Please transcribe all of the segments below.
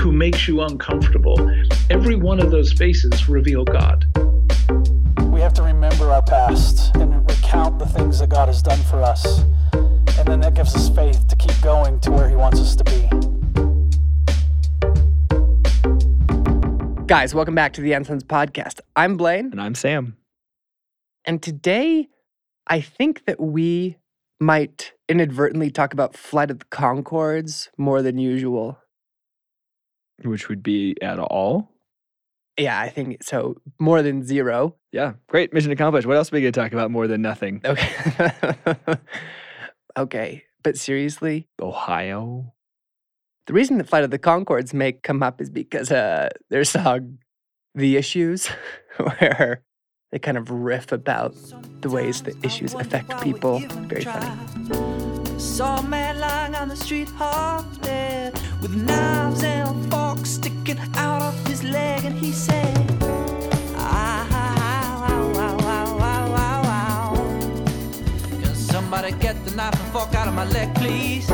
who makes you uncomfortable. Every one of those faces reveal God. We have to remember our past and recount the things that God has done for us. And then that gives us faith to keep going to where He wants us to be. Guys, welcome back to the Ansons podcast. I'm Blaine. And I'm Sam. And today, I think that we might inadvertently talk about Flight of the Conchords more than usual. Which would be at all? Yeah, I think so. More than zero. Yeah, great. Mission accomplished. What else are we going to talk about more than nothing? Okay. okay. But seriously, Ohio? the reason that Flight of the Conchords may come up is because uh, their song, The Issues, where they kind of riff about the ways that issues affect people. Very funny. Saw a man lying on the street half dead with knives and forks sticking out of his leg, and he said, "Ah. Can somebody get the knife and fork out of my leg, please?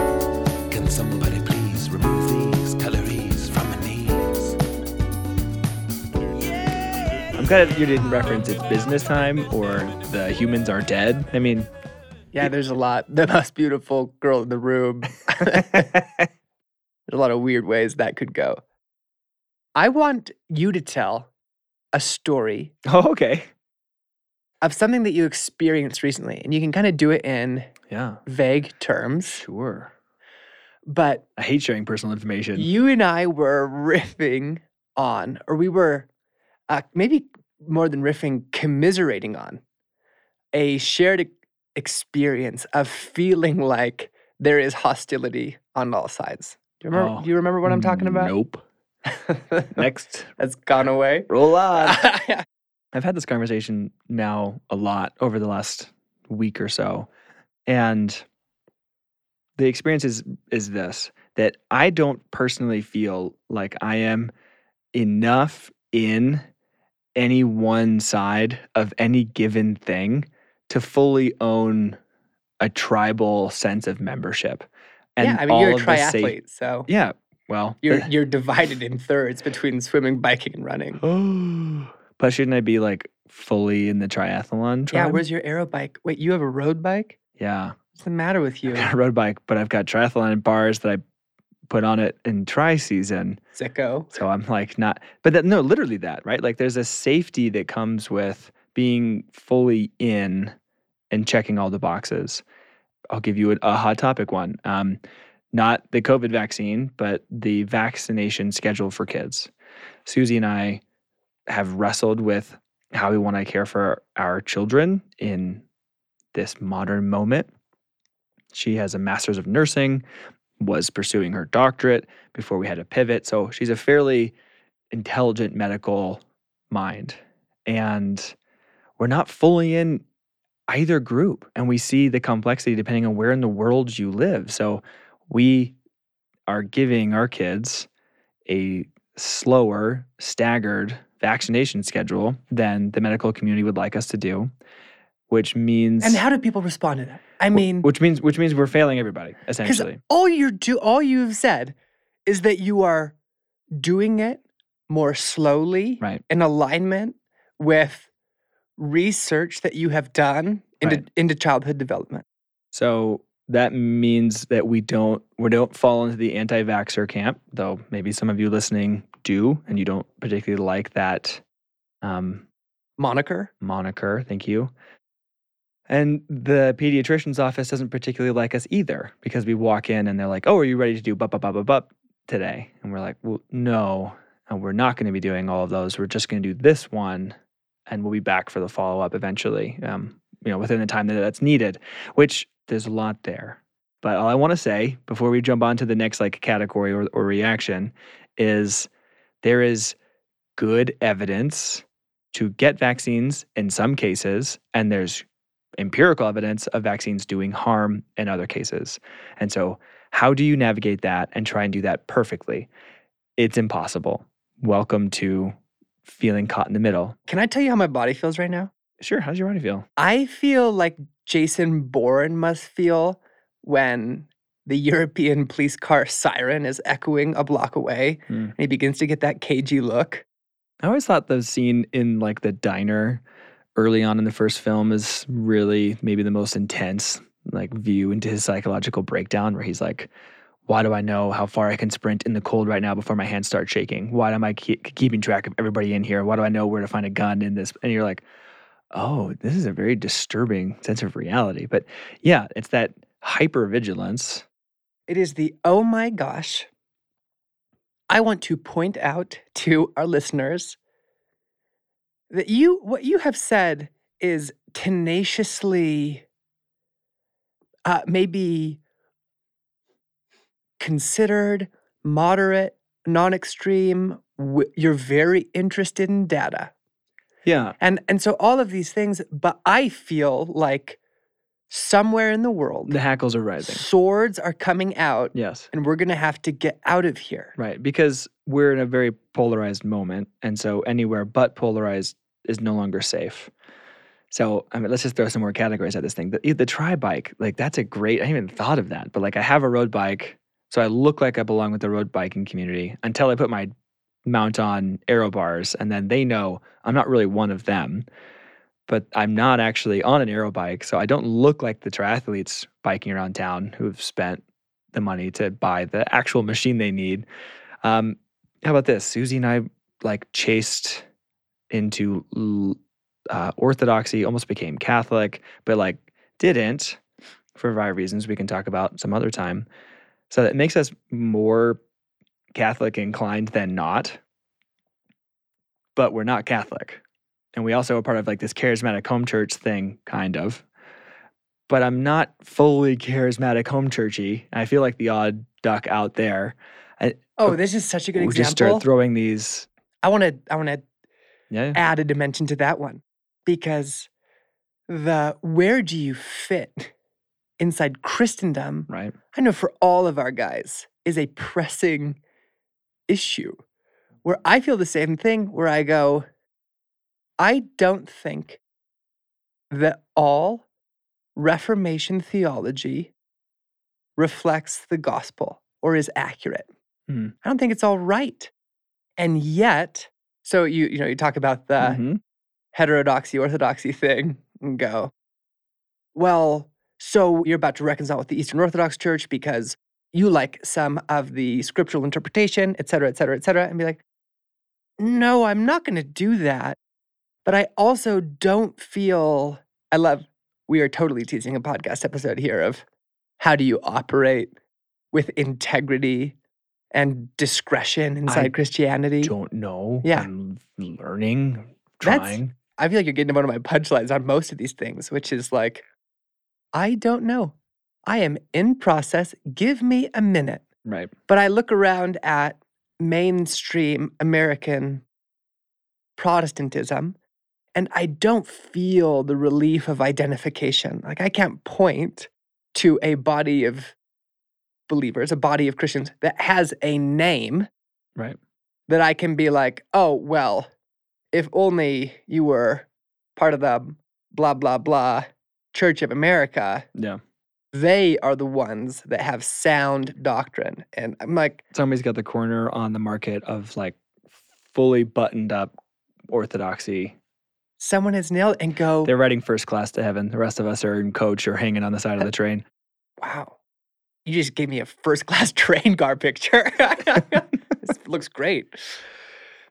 Can somebody please remove these calories from my knees? I'm glad you didn't reference it's business time or the humans are dead. I mean, Yeah, there's a lot. The most beautiful girl in the room. there's a lot of weird ways that could go. I want you to tell a story oh, okay. of something that you experienced recently, and you can kind of do it in Yeah, vague terms, sure. but I hate sharing personal information. you and I were riffing on, or we were uh, maybe more than riffing, commiserating on a shared experience of feeling like there is hostility on all sides. Do you remember? Oh, do you remember what I'm talking about? Nope. Next, That's gone away. roll on. I've had this conversation now a lot over the last week or so. And the experience is is this that I don't personally feel like I am enough in any one side of any given thing to fully own a tribal sense of membership. yeah, I mean you're a all of safe- triathlete, so yeah. Well, you're you're divided in thirds between swimming, biking, and running. Oh but shouldn't I be like fully in the triathlon? Yeah, where's your aero bike? Wait, you have a road bike? yeah. What's the matter with you, I've got a road bike, but I've got triathlon bars that I put on it in tri season. sicko? So I'm like not, but that, no, literally that, right? Like there's a safety that comes with being fully in and checking all the boxes. I'll give you a, a hot topic one. Um, not the COVID vaccine, but the vaccination schedule for kids. Susie and I have wrestled with how we want to care for our children in this modern moment. She has a master's of nursing, was pursuing her doctorate before we had to pivot. So she's a fairly intelligent medical mind. And we're not fully in either group. And we see the complexity depending on where in the world you live. So we are giving our kids a slower, staggered vaccination schedule than the medical community would like us to do, which means And how do people respond to that? I mean, which means which means we're failing everybody essentially. all you're do all you've said is that you are doing it more slowly Right. in alignment with research that you have done into Right. into childhood development. So that means that we don't we don't fall into the anti-vaxxer camp, though maybe some of you listening do, and you don't particularly like that um, Moniker. moniker. Thank you. And the pediatrician's office doesn't particularly like us either because we walk in and they're like, "Oh, are you ready to do bup bup bup bup bup today?" And we're like, "Well, no, and we're not going to be doing all of those. We're just going to do this one, and we'll be back for the follow up eventually. Um, you know, within the time that that's needed." Which there's a lot there. But all I want to say before we jump on to the next like category or, or reaction is there is good evidence to get vaccines in some cases, and there's empirical evidence of vaccines doing harm in other cases. And so, how do you navigate that and try and do that perfectly? It's impossible. Welcome to feeling caught in the middle. Can I tell you how my body feels right now? Sure, how's your body feel? I feel like Jason Bourne must feel when the European police car siren is echoing a block away Hmm. and he begins to get that cagey look. I always thought the scene in like the diner early on in the first film is really maybe the most intense like view into his psychological breakdown where he's like why do I know how far I can sprint in the cold right now before my hands start shaking? Why am I keep, keeping track of everybody in here? Why do I know where to find a gun in this? And you're like, oh, this is a very disturbing sense of reality. But yeah, it's that hyper vigilance. It is the oh my gosh. I want to point out to our listeners that you what you have said is tenaciously uh, maybe considered moderate non-extreme w- you're very interested in data Yeah. and and so all of these things but i feel like somewhere in the world The hackles are rising. swords are coming out Yes. and we're going to have to get out of here. Right. Because we're in a very polarized moment. And so anywhere but polarized is no longer safe. So, I mean, let's just throw some more categories at this thing. The, the tri bike, like, that's a great, I hadn't even thought of that. But, like, I have a road bike. So I look like I belong with the road biking community until I put my mount on aero bars. And then they know I'm not really one of them. But I'm not actually on an aero bike. So I don't look like the triathletes biking around town who've spent the money to buy the actual machine they need. Um, how about this? Susie and I like chased into uh, orthodoxy, almost became Catholic, but like didn't for a variety of reasons we can talk about some other time. So that makes us more Catholic inclined than not, but we're not Catholic. And we also are part of like this charismatic home church thing, kind of. But I'm not fully charismatic home churchy. I feel like the odd duck out there. Oh, oh, this is such a good we just example. start throwing these. I want to I want to Yeah. add a dimension to that one because the where do you fit inside Christendom? Right. I know for all of our guys is a pressing issue where I feel the same thing where I go I don't think that all Reformation theology reflects the gospel or is accurate. Hmm. I don't think it's all right. And yet, so you you know, you talk about the Mhm. heterodoxy orthodoxy thing and go, well, so you're about to reconcile with the Eastern Orthodox Church because you like some of the scriptural interpretation, et cetera, et cetera, et cetera, and be like, no, I'm not going to do that. But I also don't feel, I love, we are totally teasing a podcast episode here of how do you operate with integrity and discretion inside Christianity. Don't know. Yeah. I'm learning, That's- trying. I feel like you're getting one of my punchlines on most of these things, which is like, I don't know. I am in process. Give me a minute. Right. But I look around at mainstream American Protestantism and I don't feel the relief of identification. Like, I can't point to a body of believers, a body of Christians that has a name Right. that I can be like, oh, well, if only you were part of the blah, blah, blah Church of America, Yeah. They are the ones that have sound doctrine. And I'm like, Somebody's got the corner on the market of like fully buttoned up orthodoxy. someone has nailed it and go, They're riding first class to heaven. The rest of us are in coach or hanging on the side of the train. wow, you just gave me a first class train car picture. this looks great.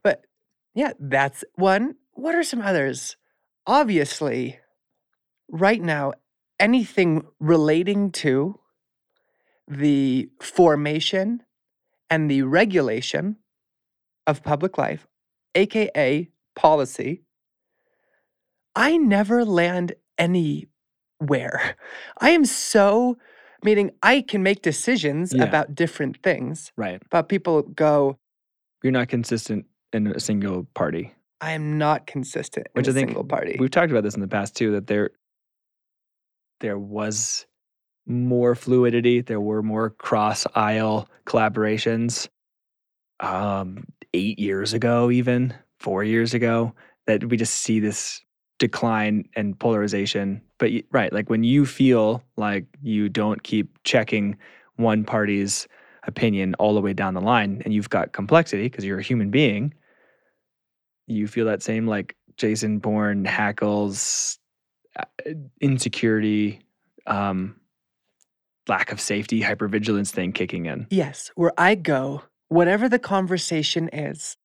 But yeah, that's one. What are some others? Obviously, right now, anything relating to the formation and the regulation of public life, AKA policy, I never land anywhere. I am so, meaning I can make decisions Yeah. about different things, Right. but people go, You're not consistent in a single party. I am not consistent in Which a I think single party. We've talked about this in the past too that there there was more fluidity, there were more cross aisle collaborations um 8 years ago even, 4 years ago that we just see this decline and polarization. But right, like when you feel like you don't keep checking one party's opinion all the way down the line and you've got complexity because you're a human being, you feel that same like Jason Bourne hackles insecurity, um, lack of safety, hypervigilance thing kicking in. Yes, where I go, whatever the conversation is,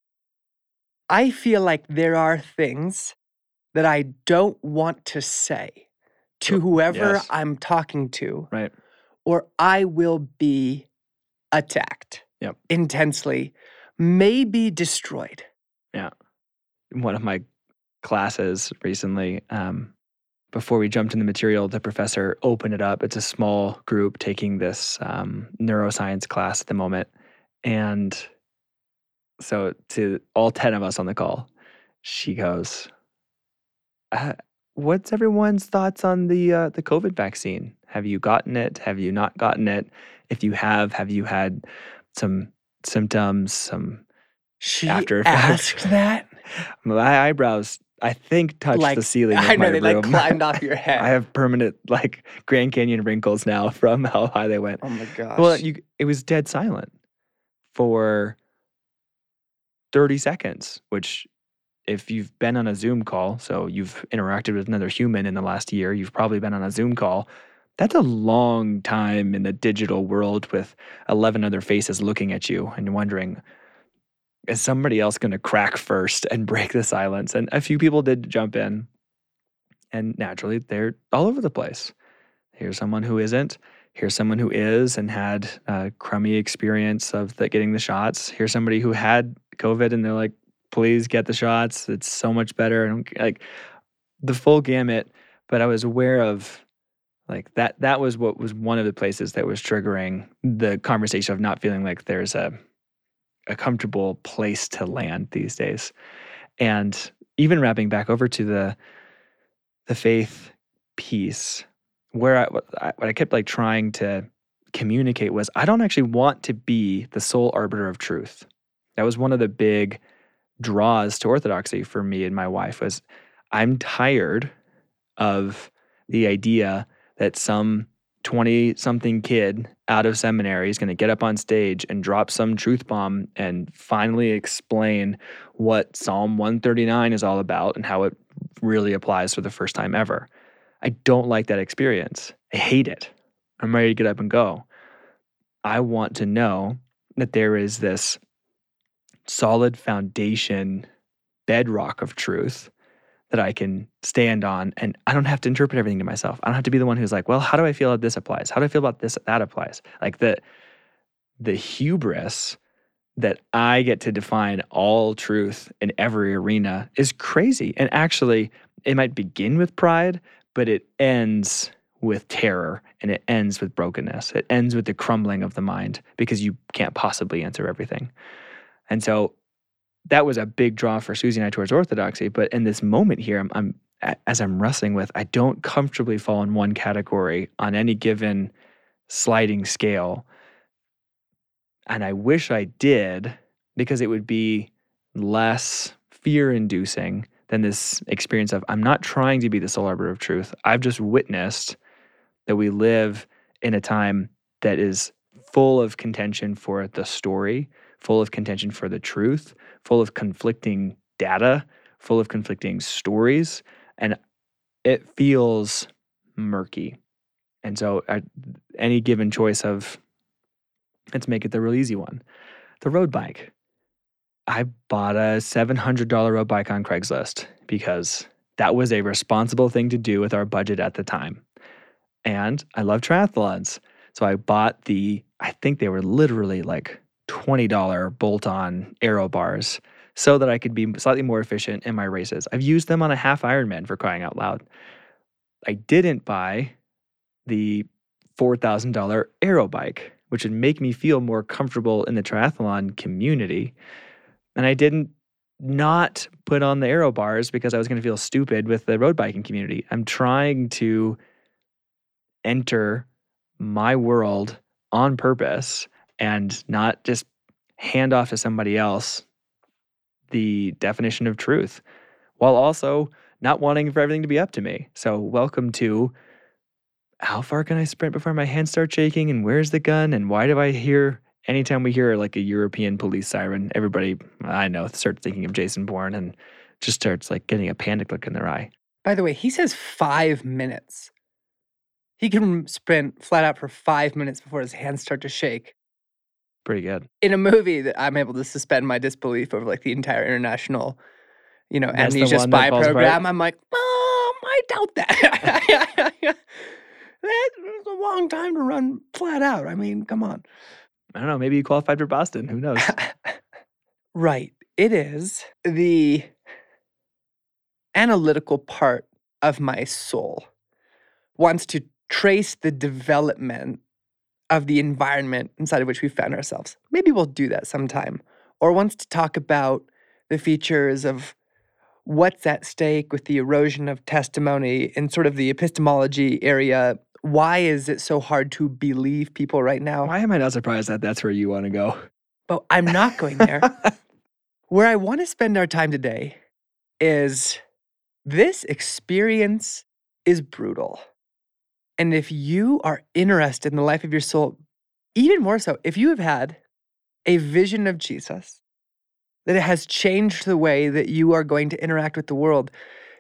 I feel like there are things that I don't want to say to whoever yes. I'm talking to, Right. or I will be attacked Yep. intensely, maybe destroyed. Yeah. In one of my classes recently um, before we jumped in the material the professor opened it up. It's a small group taking this um, neuroscience class at the moment. And so to all 10 of us on the call she goes uh, what's everyone's thoughts on the uh, the covid vaccine? Have you gotten it? Have you not gotten it? If you have have you had some symptoms some She After effects. asked that. my eyebrows, I think, touched like the ceiling I know they room. like climbed off your head. I have permanent like Grand Canyon wrinkles now from how high they went. oh my gosh. Well, you, it was dead silent for 30 seconds, which if you've been on a Zoom call, so you've interacted with another human in the last year, you've probably been on a Zoom call. That's a long time in the digital world with 11 other faces looking at you and wondering, is somebody else going to crack first and break the silence? And a few people did jump in. And naturally, they're all over the place. Here's someone who isn't. Here's someone who is and had a crummy experience of the, getting the shots. Here's somebody who had COVID and they're like, please get the shots. It's so much better. And like the full gamut. But I was aware of like that. That was what was one of the places that was triggering the conversation of not feeling like there's a a comfortable place to land these days. And even wrapping back over to the the faith piece, where I, I, what I kept like trying to communicate was I don't actually want to be the sole arbiter of truth. That was one of the big draws to orthodoxy for me and my wife was I'm tired of the idea that some 20 something kid out of seminary is going to get up on stage and drop some truth bomb and finally explain what Psalm 139 is all about and how it really applies for the first time ever. I don't like that experience. I hate it. I'm ready to get up and go. I want to know that there is this solid foundation, bedrock of truth that I can stand on. And I don't have to interpret everything to myself. I don't have to be the one who's like, well, how do I feel that this applies? How do I feel about this that applies? Like the the hubris that I get to define all truth in every arena is crazy. And actually, it might begin with pride, but it ends with terror and it ends with brokenness. It ends with the crumbling of the mind because you can't possibly answer everything. And so that was a big draw for Susie and I towards orthodoxy. But in this moment here, I'm, I'm as I'm wrestling with, I don't comfortably fall in one category on any given sliding scale. And I wish I did because it would be less fear inducing than this experience of I'm not trying to be the sole arbiter of truth. I've just witnessed that we live in a time that is full of contention for the story, full of contention for the truth, full of conflicting data, full of conflicting stories, and it feels murky. And so, I, any given choice of, let's make it the real easy one, the road bike. I bought a $700 road bike on Craigslist because that was a responsible thing to do with our budget at the time. And I love triathlons. So I bought the, I think they were literally like $20 bolt on aero bars so that I could be slightly more efficient in my races. I've used them on a half Ironman for crying out loud. I didn't buy the $4,000 aero bike, which would make me feel more comfortable in the triathlon community. And I didn't not put on the aero bars because I was going to feel stupid with the road biking community. I'm trying to enter my world on purpose and not just hand off to somebody else the definition of truth while also not wanting for everything to be up to me. So, welcome to how far can I sprint before my hands start shaking? And where's the gun? And why do I hear anytime we hear like a European police siren, everybody I know starts thinking of Jason Bourne and just starts like getting a panic look in their eye. By the way, he says five minutes. He can sprint flat out for five minutes before his hands start to shake. Pretty good. In a movie that I'm able to suspend my disbelief over like the entire international, you know, That's amnesia spy program, I'm like, um, I doubt that. That's a long time to run flat out. I mean, come on. I don't know. Maybe you qualified for Boston. Who knows? right. It is the analytical part of my soul wants to trace the development of the environment inside of which we found ourselves. Maybe we'll do that sometime. Or wants to talk about the features of what's at stake with the erosion of testimony in sort of the epistemology area. Why is it so hard to believe people right now? Why am I not surprised that that's where you want to go? But I'm not going there. Where I want to spend our time today is this experience is brutal. And if you are interested in the life of your soul, even more so, if you have had a vision of Jesus that it has changed the way that you are going to interact with the world,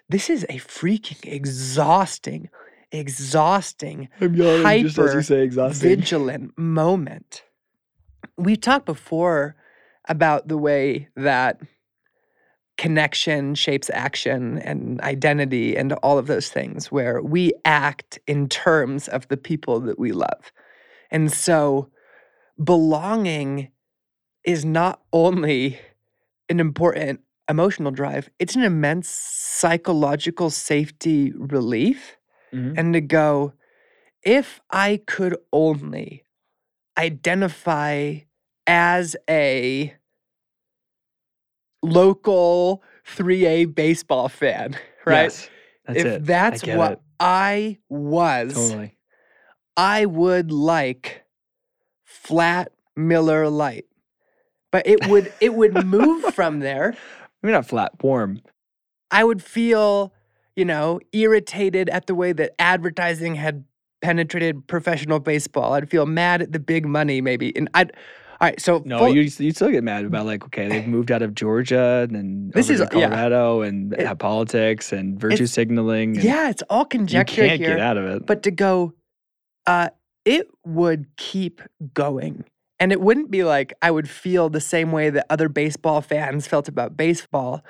this is a freaking exhausting, exhausting, I'm yawning just as you say vigilant moment. We talked before about the way that connection shapes action and identity and all of those things, where we act in terms of the people that we love. And so belonging is not only an important emotional drive, it's an immense psychological safety relief. Mhm. And to go, if I could only identify as a local 3A baseball fan, right? Yes, that's if it. I that's get what it. I was, Totally. I would like flat Miller Lite. But it would it would move from there. Maybe not flat, warm. I would feel, you know, irritated at the way that advertising had penetrated professional baseball. I'd feel mad at the big money, maybe. And I'd, all right, so No, full- you you still get mad about like okay, they've moved out of Georgia and then This over is- to yeah. Colorado and It- have politics and virtue signaling. And yeah, it's all conjecture. you can't here. get out of it. But to go, uh, it would keep going. And it wouldn't be like I would feel the same way that other baseball fans felt about baseball.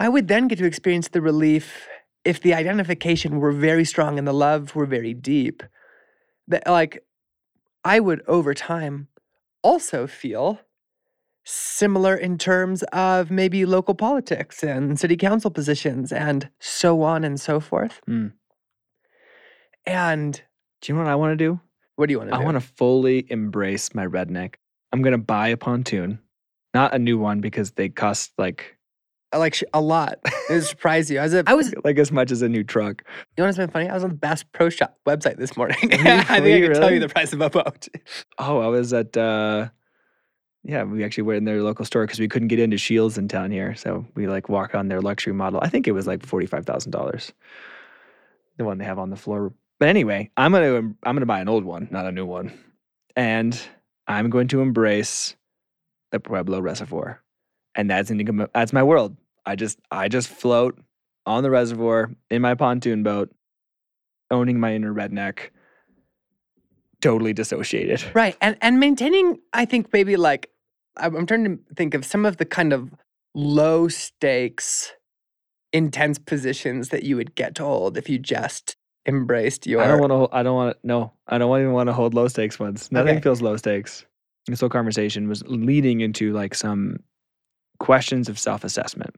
I would then get to experience the relief if the identification were very strong and the love were very deep. That, like, I would over time also feel similar in terms of maybe local politics and city council positions and so on and so forth. Mm. And Do you know what I want to do? what do you want to do? I do? want to fully embrace my redneck. I'm gonna buy a pontoon, not a new one because they cost like like sh- a lot. It would surprise you. I was, a, I was. like as much as a new truck. You know what's been funny? I was on the Bass Pro Shop website this morning. I think I can tell you the price of a boat. Oh, I was at uh yeah, we actually went in their local store because we couldn't get into Shields in town here. So we like walk on their luxury model. I think it was like forty five thousand dollars. The one they have on the floor. But anyway, I'm gonna I'm gonna buy an old one, not a new one. And I'm going to embrace the Pueblo Reservoir. And that's that's my world. I just I just float on the reservoir in my pontoon boat, owning my inner redneck, totally dissociated. Right. And and maintaining, I think maybe like I'm, I'm trying to think of some of the kind of low stakes, intense positions that you would get to hold if you just embraced your. I don't want to. I don't want to. No, I don't even want to hold low stakes ones. Nothing Okay. feels low stakes. This whole conversation was leading into like some questions of self assessment.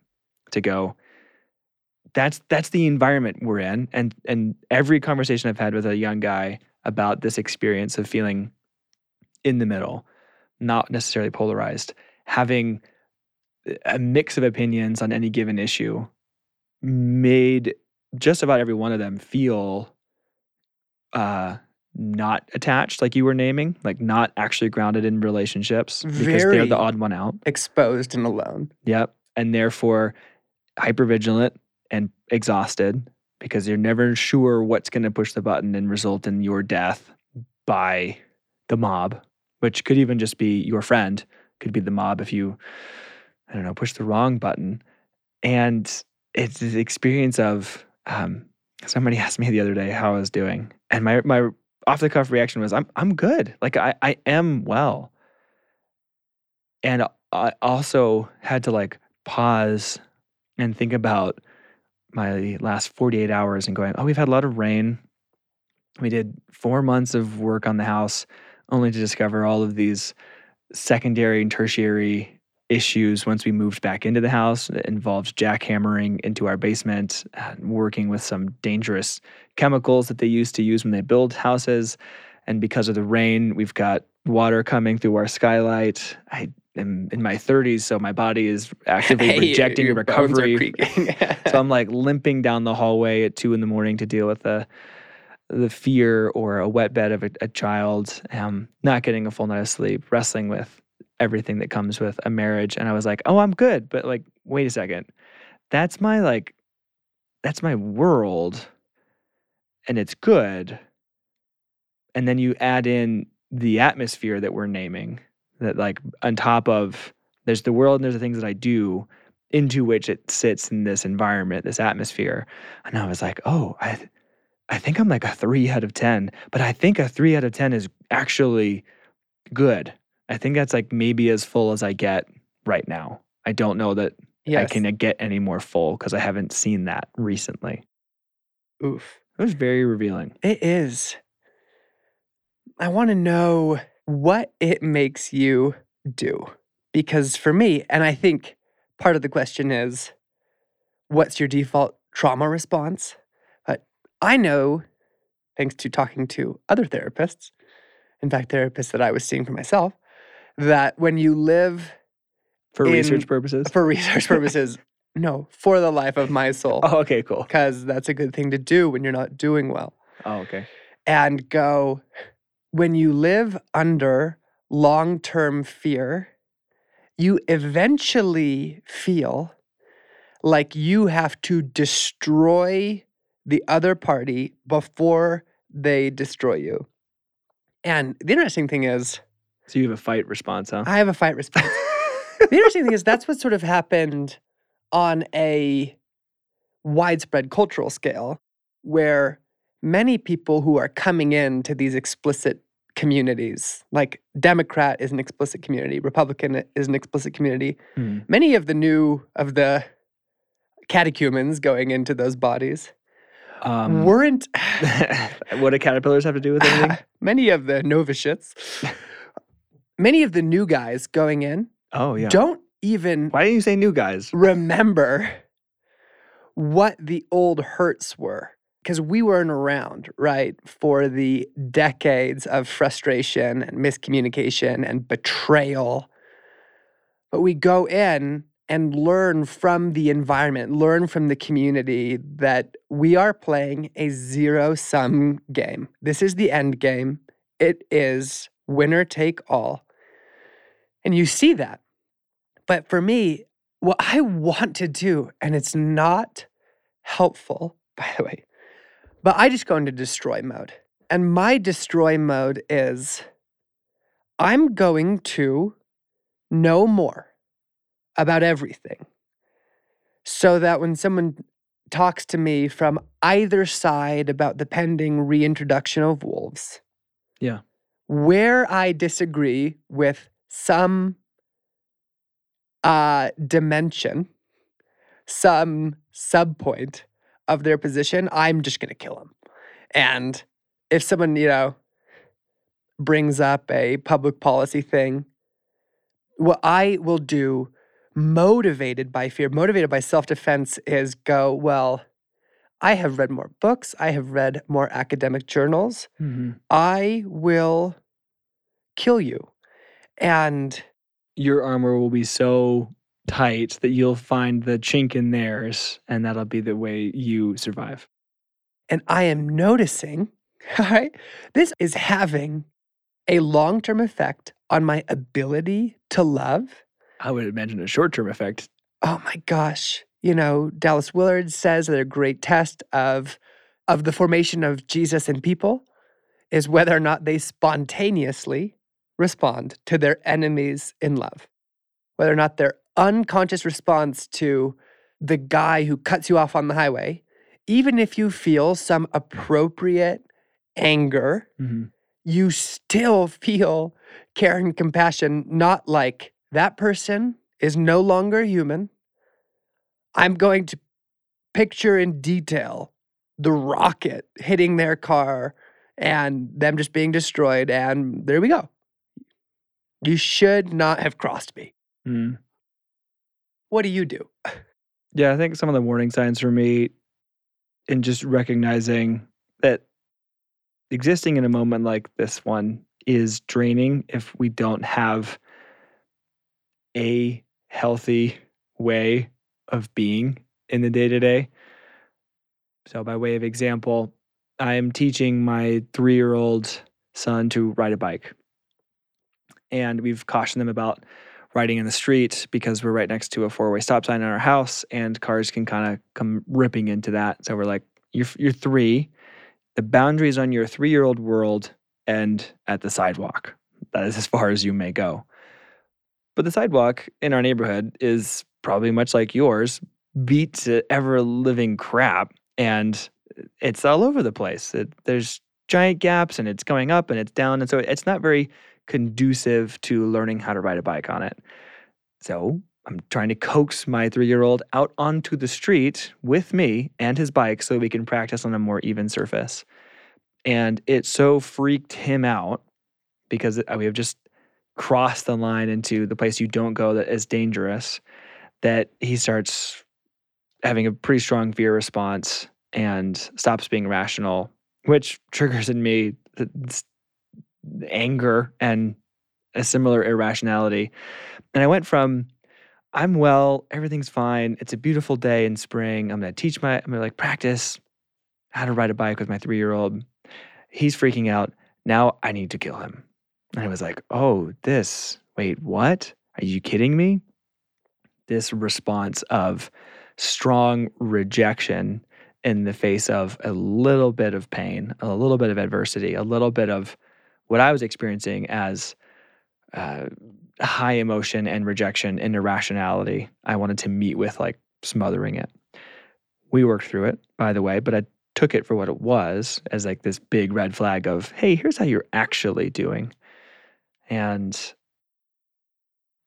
To go. That's that's the environment we're in, and and every conversation I've had with a young guy about this experience of feeling in the middle, not necessarily polarized, having a mix of opinions on any given issue made just about every one of them feel uh not attached like you were naming like not actually grounded in relationships because they're the odd one out Exposed and alone. Yep. And therefore hypervigilant and exhausted because you're never sure what's going to push the button and result in your death by the mob, which could even just be your friend, could be the mob if you, I don't know, push the wrong button. And it's the experience of um, somebody asked me the other day how I was doing. And my, my off the cuff reaction was, I'm, I'm good. Like I, I am well. And I also had to like pause and think about my last 48 hours and going, oh, we've had a lot of rain. We did four months of work on the house only to discover all of these secondary and tertiary issues once we moved back into the house. It involved jackhammering into our basement, and working with some dangerous chemicals that they used to use when they build houses. And because of the rain, we've got water coming through our skylight. I am in my 30s, so my body is actively Hey, rejecting your are recovery. so I'm like limping down the hallway at two in the morning to deal with the the fear or a wet bed of a, a child, um, not getting a full night of sleep, wrestling with everything that comes with a marriage. And I was like, oh, I'm good. But like, wait a second. That's my like, that's my world and it's good. And then you add in the atmosphere that we're naming that like on top of there's the world and there's the things that I do into which it sits in this environment, this atmosphere. And I was like, oh, I I think I'm like a three out of ten, but I think a three out of ten is actually good. I think that's like maybe as full as I get right now. I don't know that yes. I can uh, get any more full because I haven't seen that recently. Oof. It was very revealing. It is. I want to know what it makes you do. Because for me, and I think part of the question is what's your default trauma response? But I know, thanks to talking to other therapists, in fact, therapists that I was seeing for myself, that when you live For In- research purposes. for research purposes, no, for the life of my soul, oh, okay, cool. because that's a good thing to do when you're not doing well Oh, okay. and go when you live under long term fear, you eventually feel like you have to destroy the other party before they destroy you. And the interesting thing is, So you have a fight response, huh? I have a fight response. the interesting thing is, that's what sort of happened on a widespread cultural scale, where many people who are coming into these explicit communities, like Democrat is an explicit community, Republican is an explicit community, Hmm. many of the new, of the catechumens going into those bodies Um, weren't what do caterpillars have to do with anything? many of the novitiates, many of the new guys going in Oh, yeah. don't even Why didn't you say new guys? remember what the old hurts were because we weren't around, right, for the decades of frustration and miscommunication and betrayal. But we go in and learn from the environment, learn from the community that we are playing a zero sum game. This is the end game. It is winner take all. And you see that. But for me, what I want to do, and it's not helpful, by the way, but I just go into destroy mode. And my destroy mode is I'm going to know more about everything so that when someone talks to me from either side about the pending reintroduction of wolves, Yeah. where I disagree with some uh, dimension, some subpoint of their position, I'm just going to kill them. And if someone, you know, brings up a public policy thing, what I will do, motivated by fear, motivated by self defense, is go, well, I have read more books, I have read more academic journals. Mhm. I will kill you. And Your armor will be so tight that you'll find the chink in theirs and that'll be the way you survive. And I am noticing, all right, this is having a long term effect on my ability to love. I would imagine a short term effect. Oh my gosh. You know, Dallas Willard says that a great test of, of the formation of Jesus in people is whether or not they spontaneously respond to their enemies in love, whether or not their unconscious response to the guy who cuts you off on the highway, even if you feel some appropriate anger, Mhm. you still feel care and compassion, not like that person is no longer human. I'm going to picture in detail the rocket hitting their car and them just being destroyed. And there we go. You should not have crossed me. Mm. What do you do? Yeah, I think some of the warning signs for me in just recognizing that existing in a moment like this one is draining if we don't have a healthy way of being in the day to day. So, by way of example, I am teaching my three year old son to ride a bike. And we've cautioned them about riding in the street because we're right next to a four way stop sign in our house and cars can kind of come ripping into that. So, we're like, you're, you're three. The boundaries on your three year old world end at the sidewalk. That is as far as you may go. But the sidewalk in our neighborhood is probably much like yours, beat to ever living crap. And it's all over the place. It, there's giant gaps and it's going up and it's down. And so it's not very conducive to learning how to ride a bike on it. So I'm trying to coax my three year old out onto the street with me and his bike so we can practice on a more even surface. And it so freaked him out because uh, we have just crossed the line into the place you don't go that is dangerous that he starts having a pretty strong fear response and stops being rational, which triggers in me anger and a similar irrationality. And I went from I'm well, everything's fine. It's a beautiful day in spring. I'm gonna teach my I'm gonna like practice how to ride a bike with my three year old. He's freaking out. Now I need to kill him. And I was like, oh, this, wait, what? Are you kidding me? This response of strong rejection in the face of a little bit of pain, a little bit of adversity, a little bit of what I was experiencing as uh, high emotion and rejection and irrationality. I wanted to meet with like smothering it. We worked through it, by the way, but I took it for what it was as like this big red flag of, hey, here's how you're actually doing. And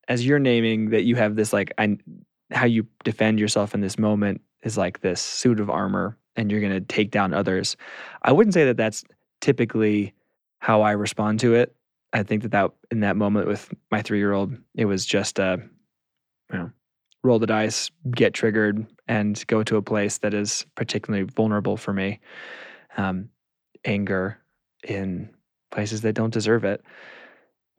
as you're naming that you have this like I, how you defend yourself in this moment is like this suit of armor and you're going to take down others. I wouldn't say that that's typically how I respond to it. I think that that in that moment with my 3-year-old it was just a you know roll the dice, get triggered and go to a place that is particularly vulnerable for me. Um, anger in places that don't deserve it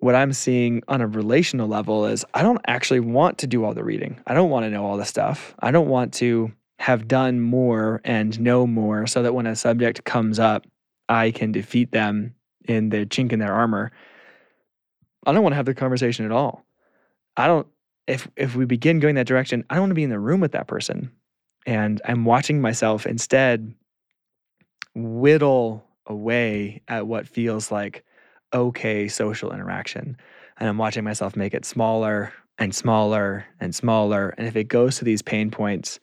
what I'm seeing on a relational level is I don't actually want to do all the reading. I don't want to know all the stuff. I don't want to have done more and know more so that when a subject comes up, I can defeat them in the chink in their armor. I don't want to have the conversation at all. I don't if if we begin going that direction, I don't want to be in the room with that person. And I'm watching myself instead whittle away at what feels like okay social interaction. And I'm watching myself make it smaller and smaller and smaller. And if it goes to these pain points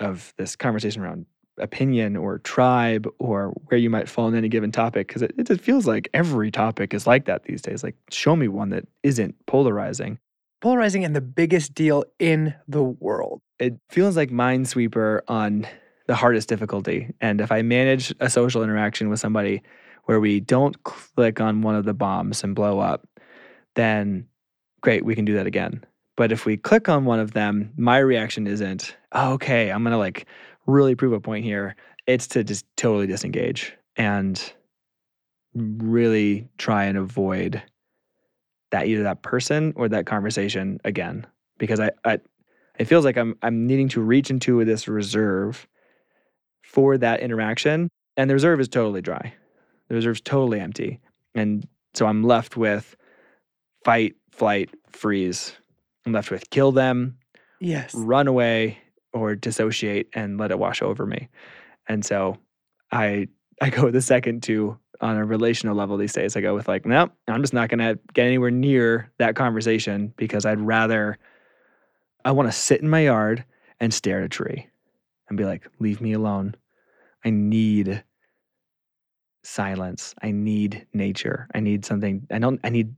of this conversation around opinion or tribe or where you might fall in any given topic, because it, it just feels like every topic is like that these days. Like, show me one that isn't polarizing. Polarizing and the biggest deal in the world. It feels like Minesweeper on the hardest difficulty. And if I manage a social interaction with somebody where we don't click on one of the bombs and blow up, then great, we can do that again. But if we click on one of them, my reaction isn't, oh, okay, I'm going to like really prove a point here. It's to just totally disengage and really try and avoid that either that person or that conversation again because I, I it feels like I'm I'm needing to reach into this reserve for that interaction, and the reserve is totally dry. The reserve's totally empty, and so I'm left with fight, flight, freeze. I'm left with kill them, Yes. run away, or dissociate and let it wash over me. And so I I go with the second two on a relational level these days. I go with like, no, I'm just not gonna get anywhere near that conversation because I'd rather I want to sit in my yard and stare at a tree and be like, leave me alone. I need silence. I need nature. I need something. I don't I need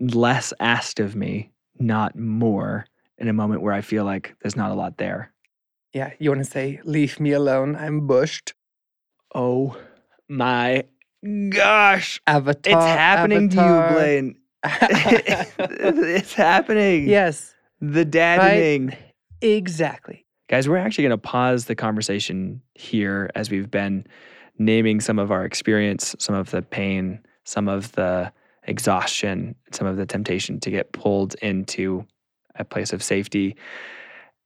less asked of me, not more in a moment where I feel like there's not a lot there. Yeah. You want to say, leave me alone. I'm bushed. Oh my gosh. Avatar. It's happening Avatar. to you, Blaine. it's happening. yes. The daddening. Exactly. Guys, we're actually going to pause the conversation here as we've been naming some of our experience, some of the pain, some of the exhaustion, some of the temptation to get pulled into a place of safety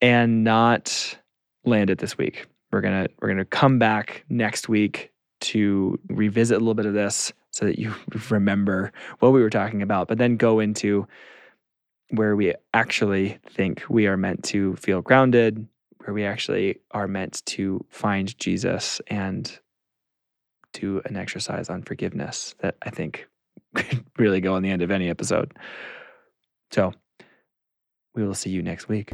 and not land it this week. We're to we're to come back next week to revisit a little bit of this so that you remember what we were talking about, but then go into where we actually think we are meant to feel grounded, where we actually are meant to find Jesus and do an exercise on forgiveness that I think could really go on the end of any episode. So we will see you next week.